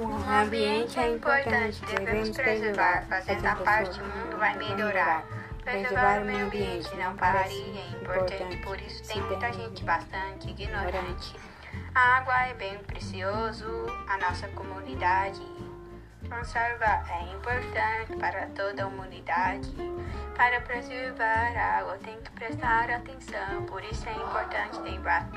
O ambiente é importante, devemos preservar. Fazendo a parte, o mundo vai melhorar. Preservar o meio ambiente não pararia, é importante, por isso tem muita gente bastante ignorante. A água é bem precioso, a nossa comunidade. Conservar é importante para toda a humanidade. Para preservar a água tem que prestar atenção, por isso é importante lembrar.